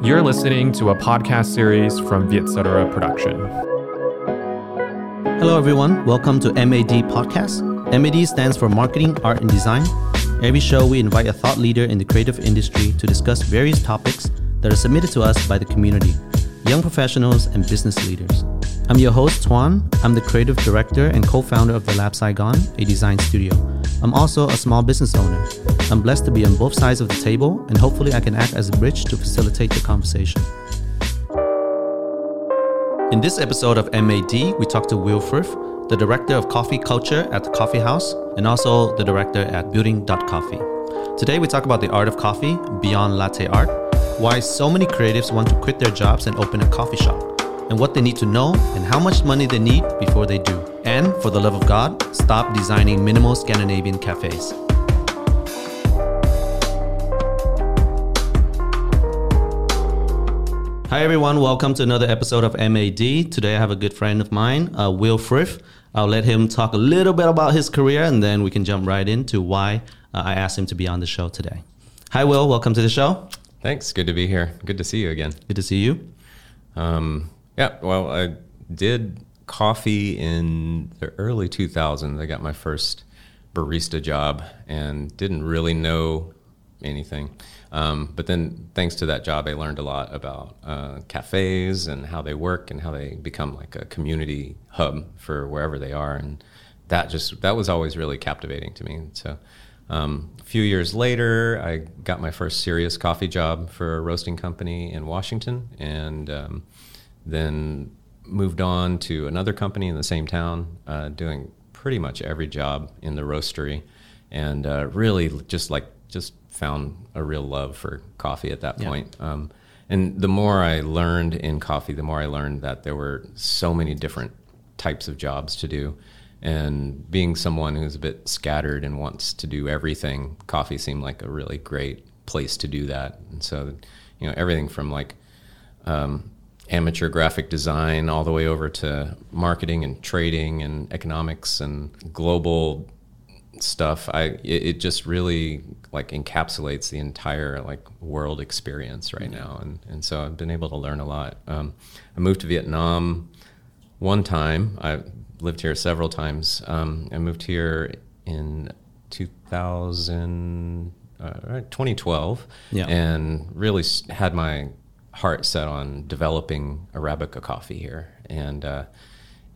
You're listening to a podcast series from Vietcetera Production. Hello, everyone. Welcome to MAD Podcast. MAD stands for Marketing, Art, and Design. Every show, we invite a thought leader in the creative industry to discuss various topics that are submitted to us by the community, young professionals, and business leaders. I'm your host, Tuan. I'm the creative director and co founder of The Lab Saigon, a design studio. I'm also a small business owner. I'm blessed to be on both sides of the table, and hopefully, I can act as a bridge to facilitate the conversation. In this episode of MAD, we talk to Will Frith, the director of coffee culture at the Coffee House, and also the director at Building.coffee. Today, we talk about the art of coffee beyond latte art, why so many creatives want to quit their jobs and open a coffee shop, and what they need to know and how much money they need before they do. And for the love of God, stop designing minimal Scandinavian cafes. Hi, everyone. Welcome to another episode of MAD. Today, I have a good friend of mine, uh, Will Frith. I'll let him talk a little bit about his career and then we can jump right into why uh, I asked him to be on the show today. Hi, Will. Welcome to the show. Thanks. Good to be here. Good to see you again. Good to see you. Um, yeah. Well, I did coffee in the early 2000s. I got my first barista job and didn't really know anything. Um, but then, thanks to that job, I learned a lot about uh, cafes and how they work and how they become like a community hub for wherever they are. And that just that was always really captivating to me. So, um, a few years later, I got my first serious coffee job for a roasting company in Washington, and um, then moved on to another company in the same town, uh, doing pretty much every job in the roastery, and uh, really just like just found a real love for coffee at that point. Um, and the more I learned in coffee, the more I learned that there were so many different types of jobs to do. And being someone who's a bit scattered and wants to do everything, coffee seemed like a really great place to do that. And so, you know, everything from like um, amateur graphic design all the way over to marketing and trading and economics and global stuff. I it, it, just really like encapsulates the entire like world experience right now. And and so i've been able to learn a lot. Um, i moved to vietnam one time. I lived here several times. Um, i moved here in 2000 uh, 2012 yeah. and really had my heart set on developing arabica coffee here and uh,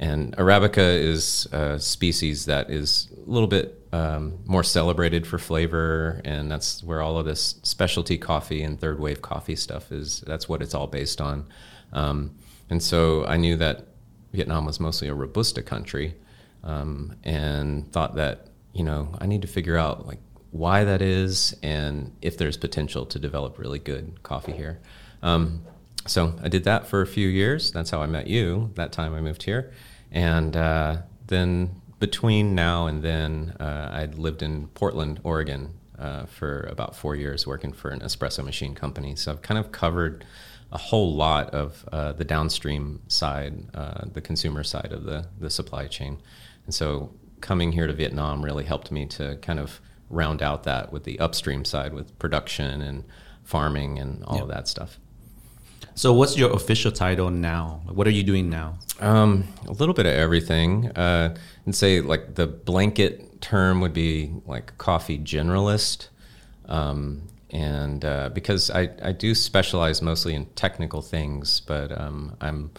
and Arabica is a species that is a little bit um, more celebrated for flavor, and that's where all of this specialty coffee and third wave coffee stuff is. That's what it's all based on. Um, and so I knew that Vietnam was mostly a robusta country, um, and thought that you know I need to figure out like why that is and if there's potential to develop really good coffee here. Um, so I did that for a few years. That's how I met you. That time I moved here, and uh, then between now and then, uh, I'd lived in Portland, Oregon, uh, for about four years, working for an espresso machine company. So I've kind of covered a whole lot of uh, the downstream side, uh, the consumer side of the the supply chain, and so coming here to Vietnam really helped me to kind of round out that with the upstream side with production and farming and all yep. of that stuff. So, what's your official title now? What are you doing now? Um, a little bit of everything. Uh, and say like the blanket term would be like coffee generalist. Um, and uh, because I, I do specialize mostly in technical things, but um, I'm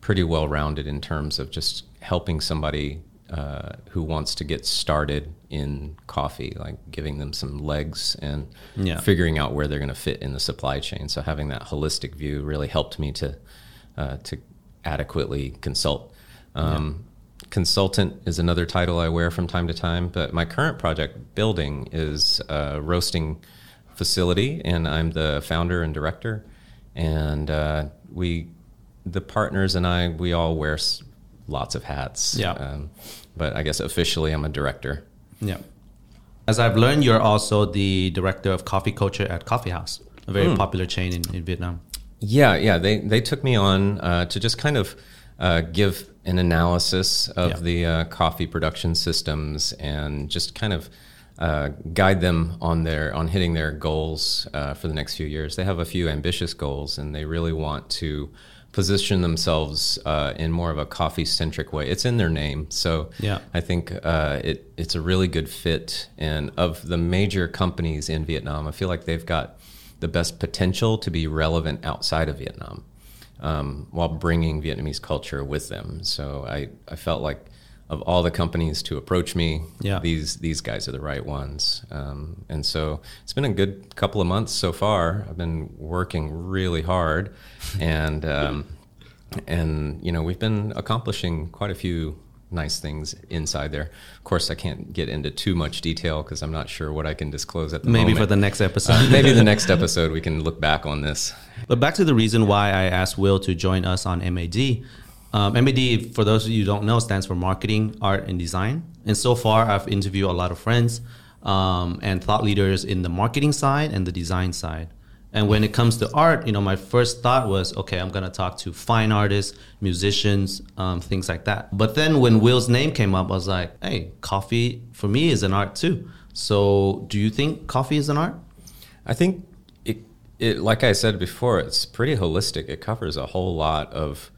pretty well rounded in terms of just helping somebody uh, who wants to get started in coffee, like giving them some legs and yeah. figuring out where they're going to fit in the supply chain. So having that holistic view really helped me to uh, to adequately consult. Um, yeah. Consultant is another title I wear from time to time, but my current project, Building, is a roasting facility, and I'm the founder and director. And uh, we, the partners and I, we all wear lots of hats. Yeah. Um, but I guess officially I'm a director. Yeah. As I've learned, you're also the director of coffee culture at Coffee House, a very mm. popular chain in, in, Vietnam. Yeah, yeah. They they took me on uh, to just kind of uh, give an analysis of yeah. the uh, coffee production systems and just kind of uh, guide them on their on hitting their goals uh, for the next few years. They have a few ambitious goals, and they really want to position themselves uh, in more of a coffee centric way. It's in their name, so Yeah. I think uh, it it's a really good fit. And of the major companies in Vietnam, I feel like they've got the best potential to be relevant outside of Vietnam, um, while bringing Vietnamese culture with them. So I I felt like of all the companies to approach me, Yeah. these these guys are the right ones. Um, and so it's been a good couple of months so far. I've been working really hard, and um, and you know we've been accomplishing quite a few nice things inside there. Of course, I can't get into too much detail because I'm not sure what I can disclose at the moment. Maybe moment. for the next episode. Uh, maybe the next episode we can look back on this. But back to the reason why I asked Will to join us on MAD. Um, MAD, for those of you who don't know, stands for Marketing, Art, and Design. And so far, I've interviewed a lot of friends um, and thought leaders in the marketing side and the design side. And when it comes to art, you know, my first thought was, okay, I'm gonna talk to fine artists, musicians, um, things like that. But then when Will's name came up, I was like, hey, coffee for me is an art too. So, do you think coffee is an art? I think it, it, like I said before, it's pretty holistic. It covers a whole lot of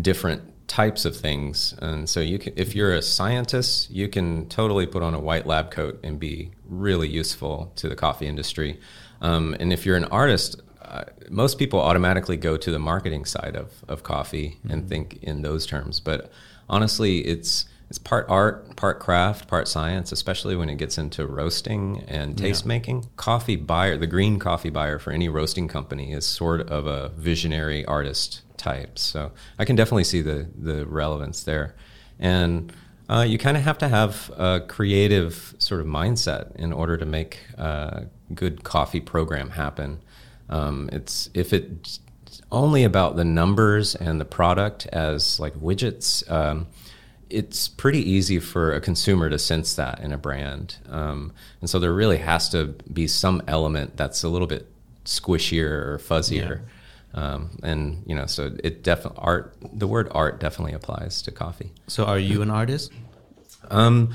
different types of things, and so you can, if you're a scientist, you can totally put on a white lab coat and be really useful to the coffee industry. Um, and if you're an artist, uh, most people automatically go to the marketing side of, of coffee and think in those terms. But honestly, it's it's part art, part craft, part science, especially when it gets into roasting and taste making. Coffee buyer, the green coffee buyer for any roasting company is sort of a visionary artist type. So I can definitely see the the relevance there. And uh, you kind of have to have a creative sort of mindset in order to make a good coffee program happen. Um, it's if it's only about the numbers and the product as like widgets. Um, it's pretty easy for a consumer to sense that in a brand, um, and so there really has to be some element that's a little bit squishier or fuzzier. Um, and you know, so it definitely art. The word art definitely applies to coffee. So, are you an artist? Um,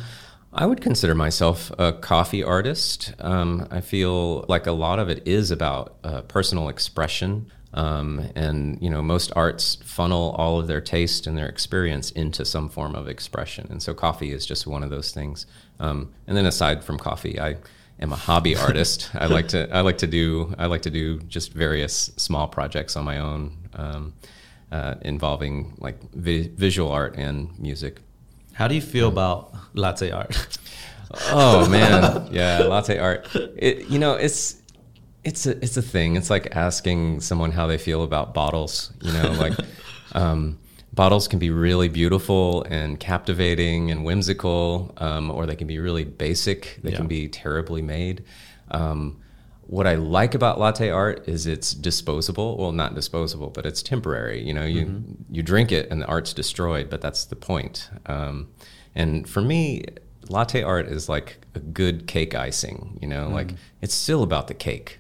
I would consider myself a coffee artist. Um, I feel like a lot of it is about uh, personal expression. Um, and you know, most arts funnel all of their taste and their experience into some form of expression, and so coffee is just one of those things. Um, and then, aside from coffee, I am a hobby artist. I like to I like to do I like to do just various small projects on my own, um, uh, involving like vi- visual art and music. How do you feel about latte art? Oh man, yeah, latte art. It, you know, it's it's a it's a thing. It's like asking someone how they feel about bottles. You know, like um, bottles can be really beautiful and captivating and whimsical, um, or they can be really basic. They Yeah. can be terribly made. Um, what I like about latte art is it's disposable. Well, not disposable, but it's temporary. You know, you you drink it and the art's destroyed, but that's the point. Um, and for me, latte art is like a good cake icing. You know, like it's still about the cake,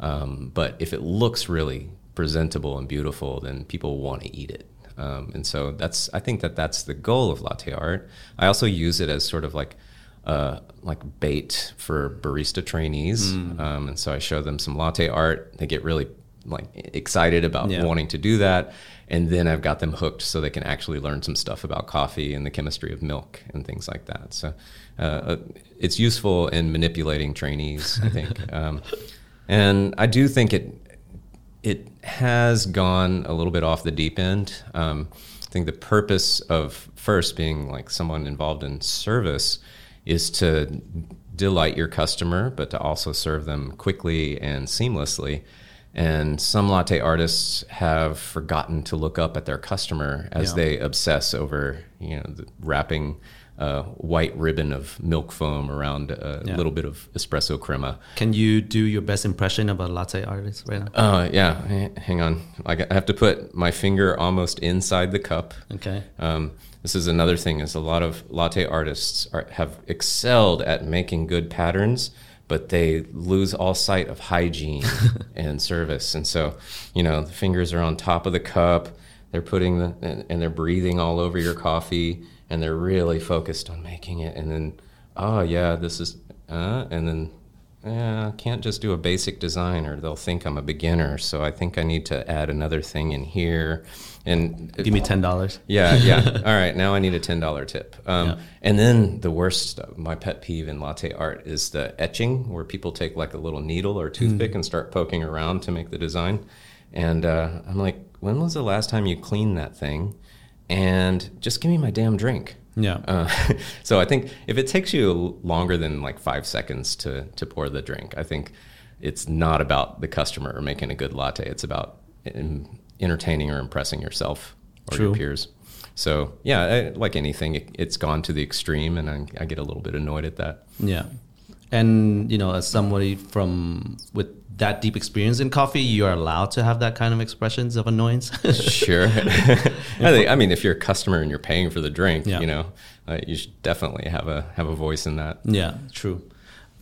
um, but if it looks really presentable and beautiful, then people want to eat it. Um, and so that's I think that that's the goal of latte art. I also use it as sort of like uh, like bait for barista trainees, um, and so I show them some latte art. They get really like excited about Yeah. wanting to do that, and then I've got them hooked so they can actually learn some stuff about coffee and the chemistry of milk and things like that. So uh, it's useful in manipulating trainees, I think, um, and I do think it it has gone a little bit off the deep end. Um, I think the purpose of first being like someone involved in service is to delight your customer, but to also serve them quickly and seamlessly. And some latte artists have forgotten to look up at their customer as Yeah. they obsess over, you know, the wrapping a white ribbon of milk foam around a Yeah. little bit of espresso crema. Can you do your best impression of a latte artist right now? Uh, yeah, hang on. I have to put my finger almost inside the cup. Okay. Um, this is another thing: is a lot of latte artists are, have excelled at making good patterns, but they lose all sight of hygiene and service. And so, you know, the fingers are on top of the cup. They're putting the and they're breathing all over your coffee, and they're really focused on making it. And then, oh yeah, this is uh, and then eh, I can't just do a basic design or they'll think I'm a beginner. So I think I need to add another thing in here. And Give me ten dollars. yeah, yeah. All right, now I need a ten dollar tip. Um, Yeah. And then the worst, stuff, my pet peeve in latte art is the etching, where people take like a little needle or toothpick and start poking around to make the design. And uh, I'm like, when was the last time you cleaned that thing? And just give me my damn drink. Yeah. Uh, so I think if it takes you longer than like five seconds to to pour the drink, I think it's not about the customer or making a good latte. It's about en- entertaining or impressing yourself or True. your peers. So yeah, I, like anything, it, it's gone to the extreme, and I, I get a little bit annoyed at that. Yeah. And you know, as somebody from with that deep experience in coffee, you are allowed to have that kind of expressions of annoyance. Sure. I think. I mean, if you're a customer and you're paying for the drink, Yeah. you know, uh, you should definitely have a have a voice in that. yeah, true.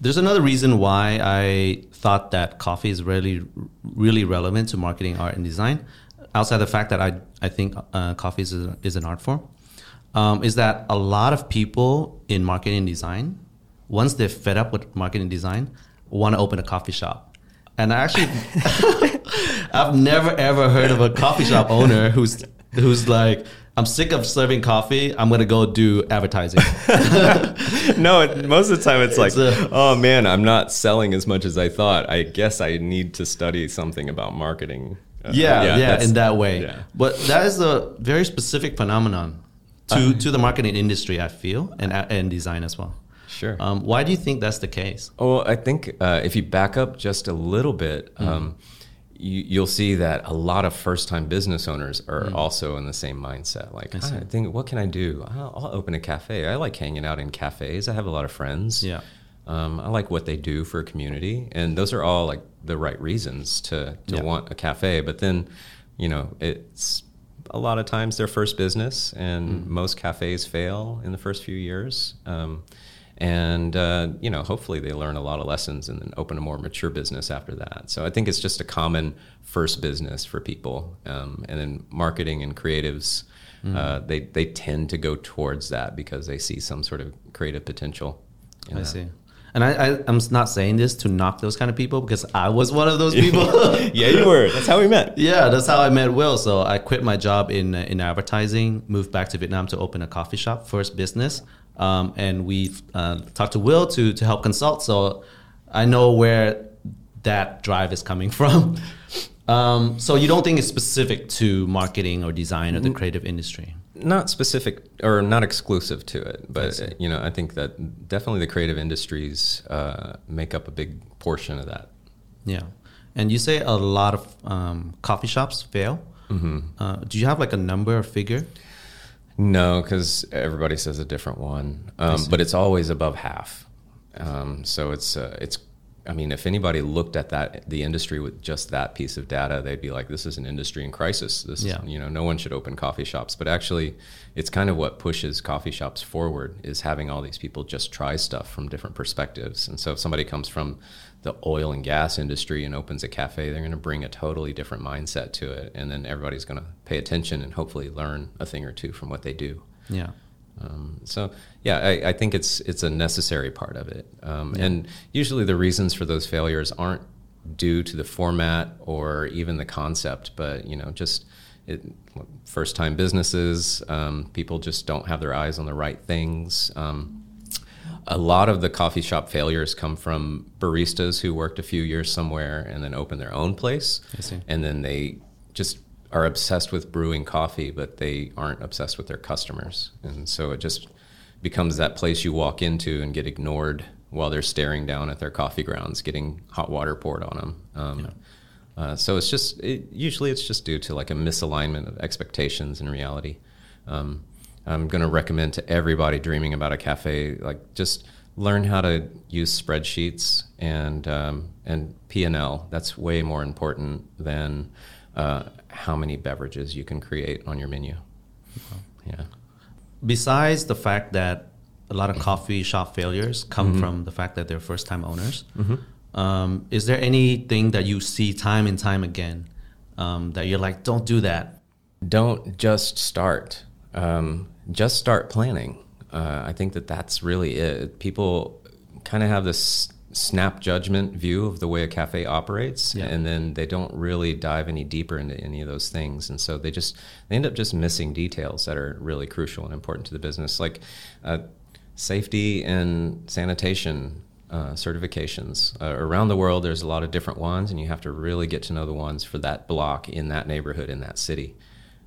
There's another reason why I thought that coffee is really, really relevant to marketing, art, and design. Outside the fact that I, I think uh, coffee is, a, is an art form, um, is that a lot of people in marketing and design, once they're fed up with marketing and design, want to open a coffee shop. And I actually, I've never ever heard of a coffee shop owner who's who's like, I'm sick of serving coffee. I'm gonna go do advertising. no, it, most of the time it's, It's like, a- oh man, I'm not selling as much as I thought. I guess I need to study something about marketing. Uh, yeah, yeah, that's- in that way. yeah. But that is a very specific phenomenon to to the marketing industry. I feel and and design as well. Sure. Um, why do you think that's the case? Oh, I think uh, if you back up just a little bit, Mm-hmm. um, you, you'll see that a lot of first-time business owners are Mm. also in the same mindset. Like, I see. I think, what can I do? I'll, I'll open a cafe. I like hanging out in cafes. I have a lot of friends. Yeah. Um, I like what they do for a community, and those are all like the right reasons to to Yeah. want a cafe. But then, you know, it's a lot of times their first business, and Mm. most cafes fail in the first few years. Um, and uh, you know, hopefully they learn a lot of lessons and then open a more mature business after that. So I think it's just a common first business for people, um, and then marketing and creatives. Mm. Uh, they they tend to go towards that because they see some sort of creative potential. I that. see. And I, I, I'm not saying this to knock those kind of people because I was one of those people. yeah, you were. That's how we met. Yeah, that's how I met Will. So I quit my job in in advertising, moved back to Vietnam to open a coffee shop, first business, um, and we uh, talked to Will to to help consult. So I know where that drive is coming from. Um, so you don't think it's specific to marketing or design or the creative industry? Not specific or not exclusive to it, but you know, I think that definitely the creative industries uh, make up a big portion of that. Yeah, and you say a lot of um, coffee shops fail. Mm-hmm. Uh, do you have like a number or figure? No, because everybody says a different one, um, but it's always above half. Um, so it's uh, it's. I mean, if anybody looked at that the industry with just that piece of data, they'd be like, "This is an industry in crisis. This, Yeah. you know, no one should open coffee shops." But actually, it's kind of what pushes coffee shops forward is having all these people just try stuff from different perspectives. And so, if somebody comes from the oil and gas industry and opens a cafe, they're going to bring a totally different mindset to it, and then everybody's going to pay attention and hopefully learn a thing or two from what they do. Yeah. Um, so yeah, I, I think it's it's a necessary part of it, um, Yeah. and usually the reasons for those failures aren't due to the format or even the concept, but you know just it, first time businesses, um, people just don't have their eyes on the right things. Um, a lot of the coffee shop failures come from baristas who worked a few years somewhere and then opened their own place, and then they just are obsessed with brewing coffee, but they aren't obsessed with their customers, and so it just becomes that place you walk into and get ignored while they're staring down at their coffee grounds, getting hot water poured on them. Um, uh, so it's just it, usually it's just due to like a misalignment of expectations and reality. Um, I'm going to recommend to everybody dreaming about a cafe like just learn how to use spreadsheets and um, and P and L. That's way more important than uh, how many beverages you can create on your menu. Yeah. Besides the fact that a lot of coffee shop failures come Mm-hmm. from the fact that they're first time owners, um, is there anything that you see time and time again um, that you're like, don't do that? don't just start. Um, just start planning. Uh, I think that that's really it. People kind of have this snap judgment view of the way a cafe operates Yeah. and then they don't really dive any deeper into any of those things. And so they just they end up just missing details that are really crucial and important to the business like uh, safety and sanitation uh, certifications. Uh, around the world there's a lot of different ones and you have to really get to know the ones for that block in that neighborhood in that city.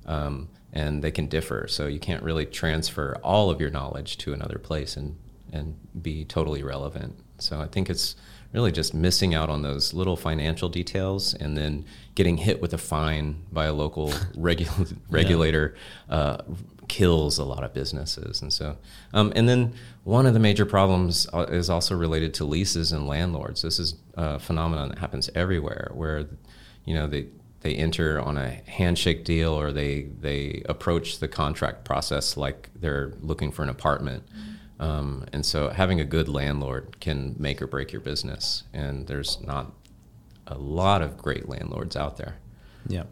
Um, and they can differ so you can't really transfer all of your knowledge to another place and and be totally relevant so i think it's really just missing out on those little financial details and then getting hit with a fine by a local regu- regulator uh, kills a lot of businesses. And so um, and then one of the major problems uh, is also related to leases and landlords. This is a phenomenon that happens everywhere where you know they they enter on a handshake deal or they they approach the contract process like they're looking for an apartment um, and so having a good landlord can make or break your business and there's not a lot of great landlords out there Yeah.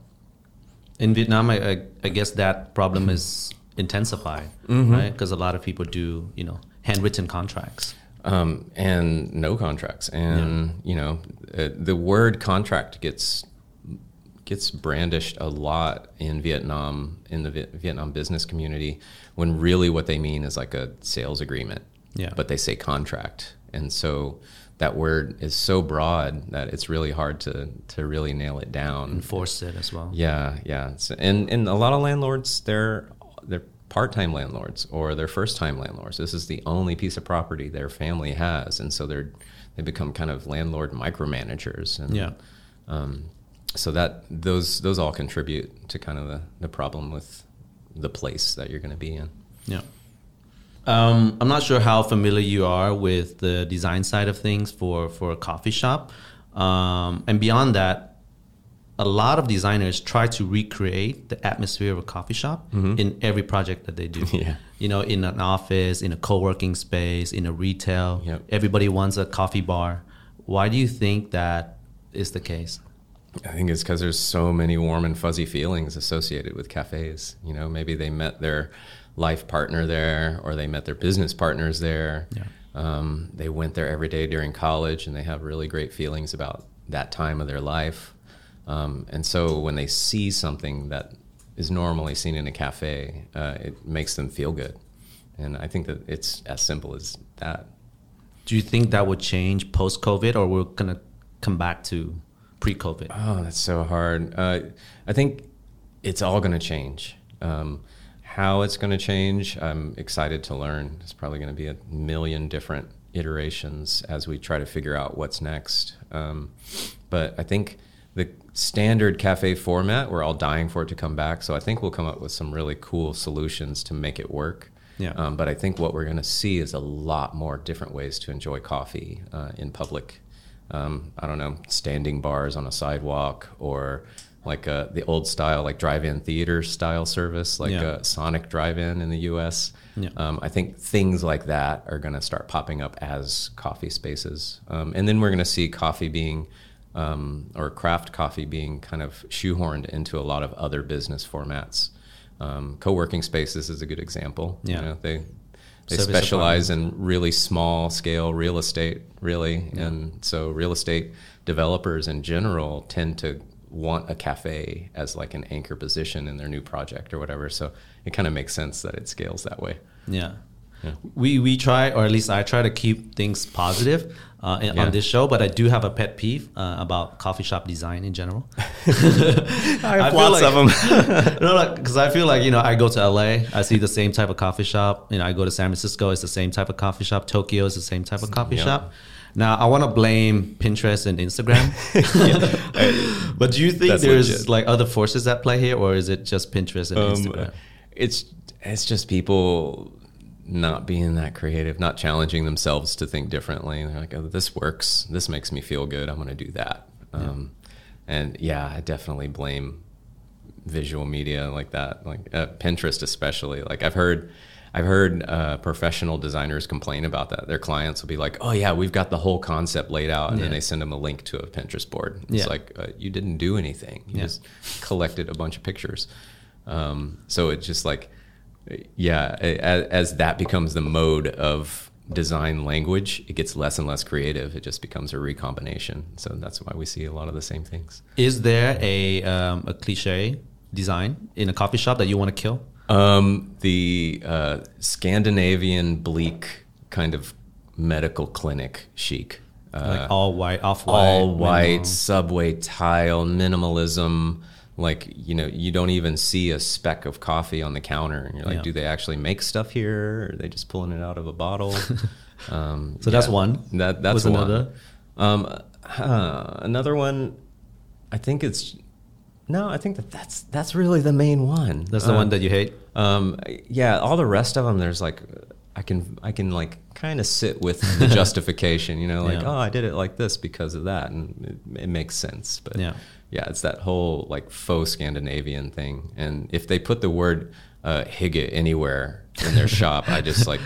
In Vietnam, I, I, I guess that problem is intensified, Mm-hmm. right? Because a lot of people do, you know, handwritten contracts. um, and no contracts and you know uh, the word contract gets gets brandished a lot in Vietnam in the Viet- Vietnam business community when really what they mean is like a sales agreement Yeah. but they say contract and so that word is so broad that it's really hard to to really nail it down Enforce it as well. yeah, yeah, So- and and a lot of landlords they're they're part-time landlords or they're first-time landlords. This is the only piece of property their family has, and so they're they become kind of landlord micromanagers. And, Yeah. Um, so that those those all contribute to kind of the the problem with the place that you're going to be in. Yeah. Um, I'm not sure how familiar you are with the design side of things for, for a coffee shop. Um, and beyond that, a lot of designers try to recreate the atmosphere of a coffee shop in every project that they do. Yeah. You know, in an office, in a co working space, in a retail. Yep. Everybody wants a coffee bar. Why do you think that is the case? I think it's because there's so many warm and fuzzy feelings associated with cafes. You know, maybe they met their life partner there, or they met their business partners there. Yeah. Um, they went there every day during college, and they have really great feelings about that time of their life. Um, and so when they see something that is normally seen in a cafe, uh, it makes them feel good. And I think that it's as simple as that. Do you think that would change post COVID or we're going to come back to pre COVID? Oh, that's so hard. Uh, I think it's all going to change. Um, how it's going to change, I'm excited to learn. It's probably going to be a million different iterations as we try to figure out what's next. Um, but I think the standard cafe format, we're all dying for it to come back. So I think we'll come up with some really cool solutions to make it work. Yeah. Um, but I think what we're going to see is a lot more different ways to enjoy coffee uh, in public. Um, I don't know, standing bars on a sidewalk or like uh, the old style, like drive-in theater style service, like Yeah. uh, Sonic Drive-In in the U.S. Yeah. Um, I think things like that are going to start popping up as coffee spaces, um, and then we're going to see coffee being um, or craft coffee being kind of shoehorned into a lot of other business formats. Um, co-working spaces is a good example. Yeah. You know, they they specialize in really small scale real estate, really, and so real estate developers in general tend to want a cafe as like an anchor position in their new project or whatever. So it kind of makes sense that it scales that way. Yeah. Yeah. We we try, or at least I try to keep things positive uh, Yeah. on this show. But I do have a pet peeve uh, about coffee shop design in general. I have lots of them. no, because I feel like you know I go to LA, I see the same type of coffee shop. You know, I go to San Francisco, it's the same type of coffee shop. Tokyo is the same type of coffee Yeah. shop. Now I want to blame Pinterest and Instagram, but do you think That's there's legit. like other forces at play here, or is it just Pinterest and Um, Instagram? it's it's just people not being that creative, not challenging themselves to think differently. They're like, oh, this works. This makes me feel good. I'm going to do that. Um, and yeah, I definitely blame visual media like that, like uh, Pinterest especially. Like I've heard. I've heard uh, professional designers complain about that. Their clients will be like, "Oh yeah, we've got the whole concept laid out," and then they send them a link to a Pinterest board. It's Yeah. like uh, you didn't do anything; you Yeah. just collected a bunch of pictures. Um, so it's just like, yeah, as, as that becomes the mode of design language, it gets less and less creative. It just becomes a recombination. So that's why we see a lot of the same things. Is there a um, a cliche design in a coffee shop that you want to kill? Um, the uh, Scandinavian bleak kind of medical clinic chic. Uh, like all white, off white, all white, subway tile, minimalism. Like you know, you don't even see a speck of coffee on the counter, and you're like, Yeah. do they actually make stuff here? Or are they just pulling it out of a bottle? um, So that's one. That that's one. another? Um, huh, another one. I think it's no. I think that that's that's really the main one. That's the Um, one that you hate. um, yeah, all the rest of them, there's like, I can, I can like kind of sit with the justification, you know, like, Yeah. oh, I did it like this because of that, and it, it makes sense. But Yeah. Yeah, it's that whole like faux Scandinavian thing, and if they put the word uh, "hygge" anywhere in their shop, I just like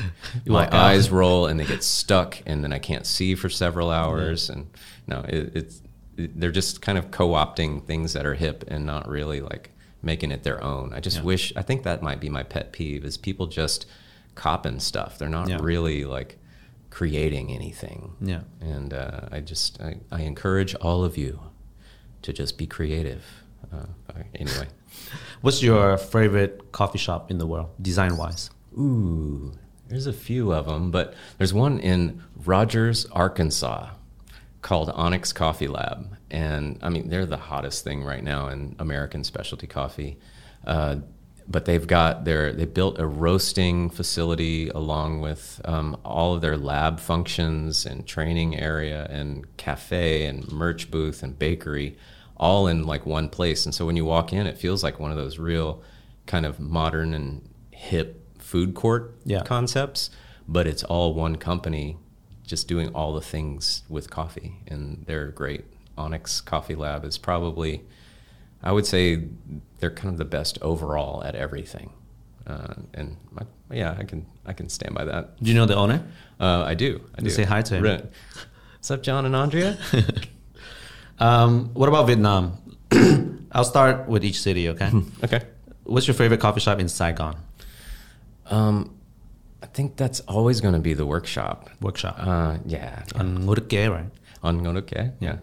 my out. eyes roll and they get stuck, and then I can't see for several hours, and no, it, it's it- they're just kind of co-opting things that are hip and not really like making it their own. I just Yeah. wish I think that might be my pet peeve is people just copping stuff. They're not Yeah. really like creating anything. Yeah. And uh, I just I, I encourage all of you to just be creative. Uh, anyway, What's your favorite coffee shop in the world, design wise? ooh, there's a few of them, but there's one in Rogers, Arkansas, called Onyx Coffee Lab, and I mean they're the hottest thing right now in American specialty coffee. Uh, but they've got their they built a roasting facility along with um, all of their lab functions and training area and cafe and merch booth and bakery all in like one place and so when you walk in it feels like one of those real kind of modern and hip food court Yeah. concepts but it's all one company just doing all the things with coffee and they're great onyx coffee lab is probably I would say they're kind of the best overall at everything, uh, and my, yeah, I can I can stand by that. Do you know the owner? Uh, I do. I do. say hi to him. Right. What's up, John and Andrea? Um, what about Vietnam? I'll start with each city, okay? okay. What's your favorite coffee shop in Saigon? Um, I think that's always going to be the workshop. Workshop. Uh, yeah. On Kế, right? On Ngonoke. Yeah.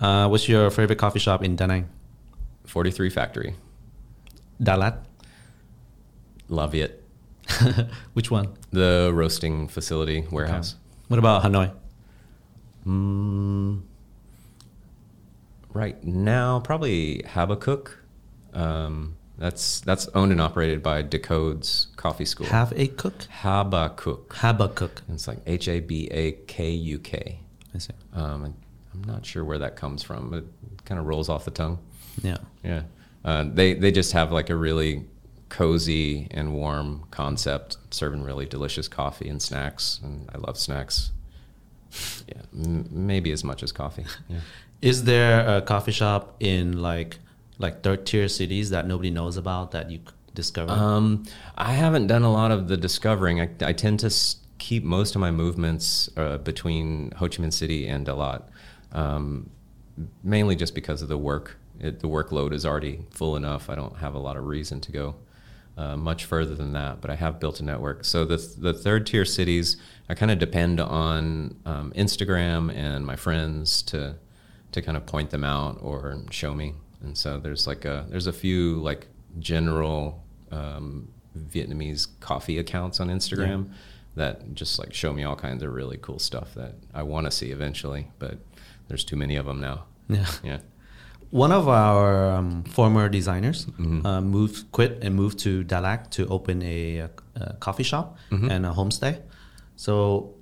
Uh, what's your favorite coffee shop in Da Nang? Forty three Factory. Dalat? Love it. Which one? The roasting facility warehouse. What about Hanoi? Mm, right now, probably Habakkuk. Um, that's that's owned and operated by Decodes Coffee School. Have a cook? Habakkuk. Habakkuk. It's like H A B A K U K. I see. Um, I'm not sure where that comes from, but it kind of rolls off the tongue. Yeah. Yeah, uh, they they just have like a really cozy and warm concept, serving really delicious coffee and snacks, and I love snacks. Yeah, m- maybe as much as coffee. Yeah. Is there a coffee shop in like like third tier cities that nobody knows about that you discover? Um, I haven't done a lot of the discovering. I, I tend to keep most of my movements uh, between Ho Chi Minh City and Dalat, um, mainly just because of the work. It, the workload is already full enough. I don't have a lot of reason to go uh, much further than that, but I have built a network. So the, the third tier cities, I kind of depend on um, Instagram and my friends to to kind of point them out or show me. And so there's like a there's a few like general um, Vietnamese coffee accounts on Instagram that just like show me all kinds of really cool stuff that I want to see eventually, but there's too many of them now. yeah. Yeah. One of our um, former designers Mhm. uh, moved, quit, and moved to Dalat to open a, uh uh coffee shop Mhm. and a homestay. So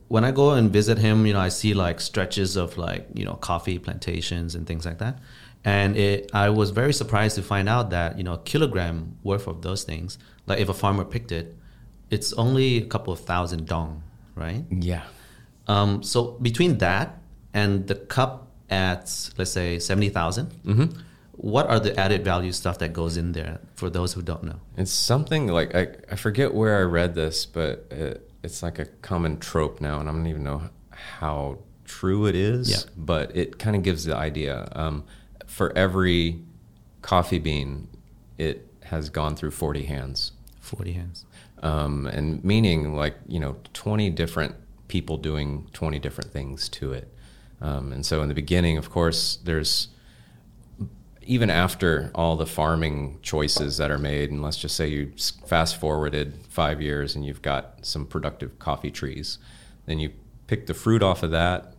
when I go and visit him, you know, I see like stretches of like you know coffee plantations and things like that. And it, I was very surprised to find out that you know a kilogram worth of those things, like if a farmer picked it, it's only a couple of thousand dong, right? Yeah. Um, so between that and the cup at let's say seventy hmm what are the added value stuff that goes in there for those who don't know? It's something like I, I forget where I read this, but it, it's like a common trope now, and I don't even know how true it is. Yeah. But it kind of gives the idea. Um, for every coffee bean, it has gone through forty hands, Forty hands. um, and meaning like you know twenty different people doing 20 different things to it. Um, and so in the beginning, of course, there's even after all the farming choices that are made, and let's just say you fast forwarded five years and you've got some productive coffee trees, then you pick the fruit off of that,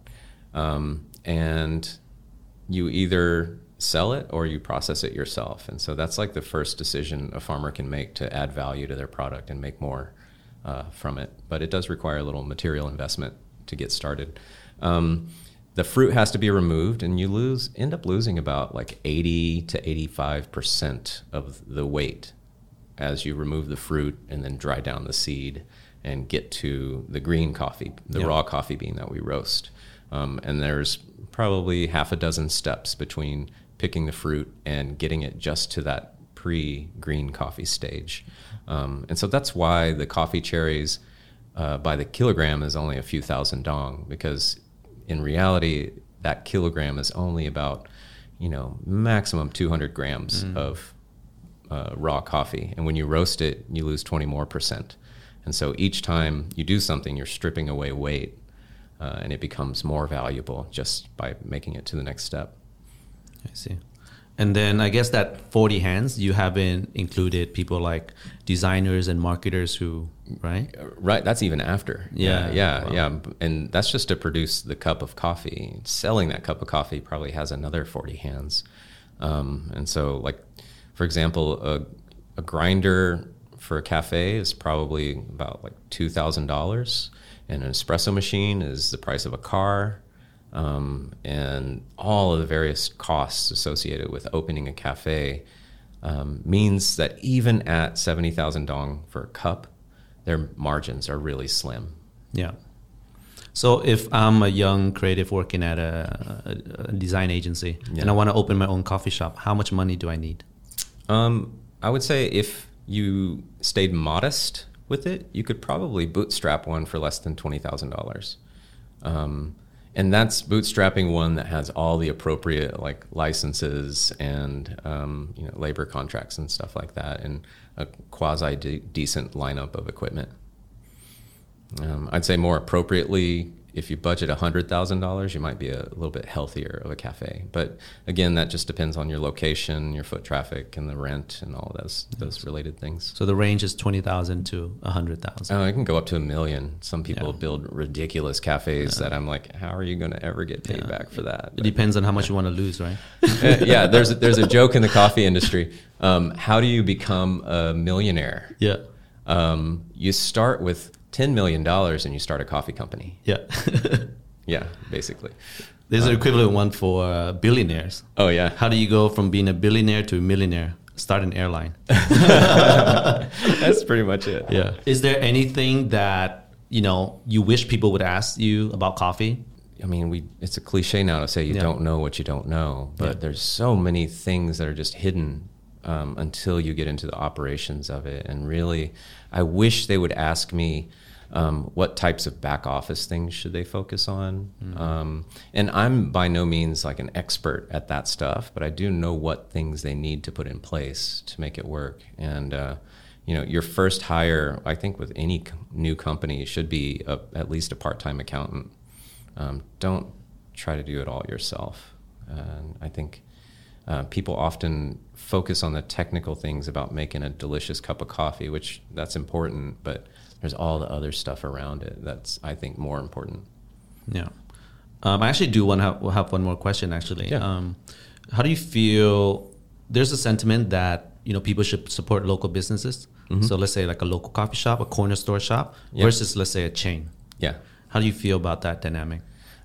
um, and you either sell it or you process it yourself. And so that's like the first decision a farmer can make to add value to their product and make more uh, from it. But it does require a little material investment to get started. Um, the fruit has to be removed and you lose end up losing about like 80 to 85 percent of the weight as you remove the fruit and then dry down the seed and get to the green coffee the Yeah. raw coffee bean that we roast um, and there's probably half a dozen steps between picking the fruit and getting it just to that pre-green coffee stage um, and so that's why the coffee cherries uh, by the kilogram is only a few thousand dong because in reality that kilogram is only about you know maximum 200 grams of uh, raw coffee. And when you roast it you lose 20 more percent. And so each time you do something you're stripping away weight uh, and it becomes more valuable just by making it to the next step. I see. And then I guess that 40 hands, you haven't included people like designers and marketers who, right? Uh, Right, that's even after. Yeah, yeah, wow. yeah, and that's just to produce the cup of coffee. Selling that cup of coffee probably has another forty hands, um, and so like, for example, a, a grinder for a cafe is probably about like two thousand dollars, and an espresso machine is the price of a car. Um, and all of the various costs associated with opening a cafe um, means that even at 70,000 dong for a cup, their margins are really slim. Yeah. So if I'm a young creative working at a, a, design agency and I want to open my own coffee shop, how much money do I need? Um, I would say if you stayed modest with it, you could probably bootstrap one for less than $20,000. Um, and that's bootstrapping one that has all the appropriate like licenses and um, you know labor contracts and stuff like that, and a quasi de- decent lineup of equipment. Um, I'd say more appropriately, if you budget hundred thousand dollars, you might be a little bit healthier of a cafe. But again, that just depends on your location, your foot traffic, and the rent, and all those those related things. So the range is 20,000 to 100,000. Oh, it can go up to a million. Some people Yeah. build ridiculous cafes that I'm like, how are you going to ever get paid Yeah. back for that? It depends on how much you want to lose, right? Uh, yeah, there's a, there's a joke in the coffee industry. Um, how do you become a millionaire? yeah. Um, you start with ten million dollars and you start a coffee company. Yeah. Yeah, basically. There's an equivalent one for uh, billionaires. Oh yeah, How do you go from being a billionaire to a millionaire? Start an airline. that's pretty much it. Yeah. Is there anything that, you know, you wish people would ask you about coffee? I mean, we it's a cliche now to say you Yeah. don't know what you don't know, but Yeah. there's so many things that are just hidden um, until you get into the operations of it. And really, I wish they would ask me um, what types of back office things should they focus on. Um, and I'm by no means like an expert at that stuff, but I do know what things they need to put in place to make it work. And uh, you know, your first hire, I think, with any new company should be a, at least a part-time accountant. Um, don't try to do it all yourself. And I think uh, people often focus on the technical things about making a delicious cup of coffee, which that's important, but there's all the other stuff around it that's I think more important. Yeah. Um, I actually do want to have, we'll have one more question, actually. Yeah. Um, how do you feel? There's a sentiment that, you know, people should support local businesses. So let's say like a local coffee shop, a corner store shop Yeah. versus, let's say, a chain. Yeah. How do you feel about that dynamic?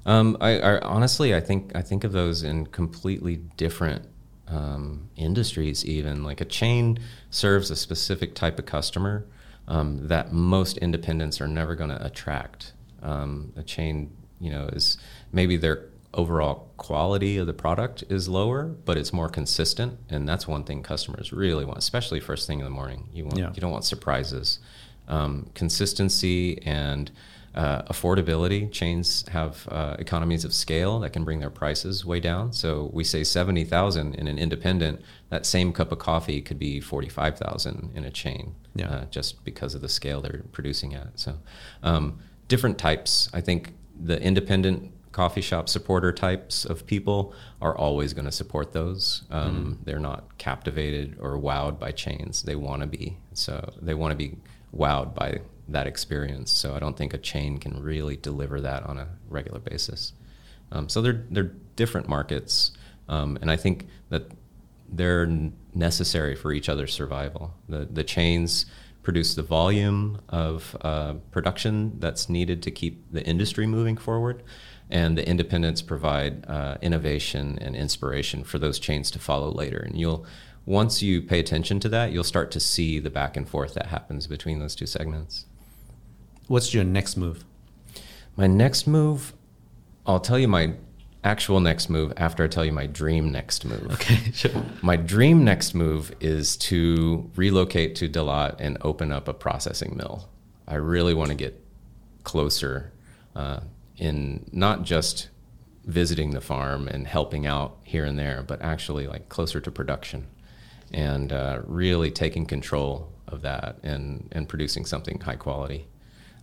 Um, I, I honestly, I think I think of those in completely different um, industries. Even like a chain serves a specific type of customer um, that most independents are never going to attract. Um, a chain, you know, is maybe their overall quality of the product is lower, but it's more consistent, and that's one thing customers really want, especially first thing in the morning. You want Yeah. you don't want surprises. Um, consistency and uh, affordability. Chains have uh, economies of scale that can bring their prices way down. So we say seventy thousand in an independent. That same cup of coffee could be forty five thousand in a chain. Yeah. Uh, just because of the scale they're producing at. So. Um, different types. I think the independent coffee shop supporter types of people are always going to support those. Um, mm-hmm. They're not captivated or wowed by chains. They want to be. So they want to be wowed by that experience. So I don't think a chain can really deliver that on a regular basis. Um, so they're they're different markets, um, and I think that they're necessary for each other's survival. The the chains produce the volume of uh, production that's needed to keep the industry moving forward, and the independents provide uh, innovation and inspiration for those chains to follow later. And you'll once you pay attention to that, you'll start to see the back and forth that happens between those two segments. What's your next move? My next move, I'll tell you my actual next move after I tell you my dream next move. Okay, sure. My dream next move is to relocate to Dalat and open up a processing mill. I really want to get closer uh, in not just visiting the farm and helping out here and there, but actually like closer to production and uh, really taking control of that and, and producing something high quality.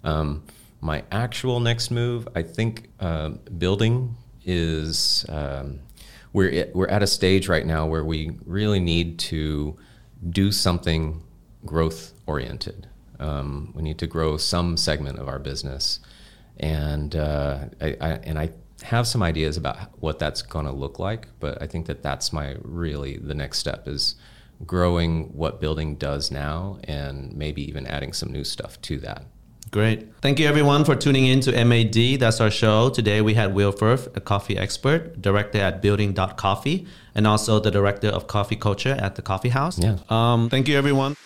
Um, my actual next move, I think uh, building is um, we're at, we're at a stage right now where we really need to do something growth oriented. Um, we need to grow some segment of our business, and uh, I, I, and I have some ideas about what that's going to look like. But I think that that's my really the next step is growing what building does now, and maybe even adding some new stuff to that. Great. Thank you everyone for tuning in to MAD. That's our show. Today we had Will Frith, a coffee expert, director at building.coffee, and also the director of coffee culture at the coffee house. Yeah. Um, thank you everyone.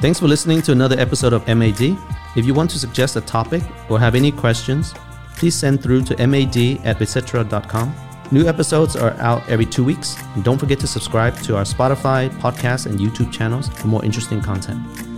Thanks for listening to another episode of MAD. If you want to suggest a topic or have any questions, please send through to mad at vietcetera.com. New episodes are out every two weeks. And don't forget to subscribe to our Spotify, podcast, and YouTube channels for more interesting content.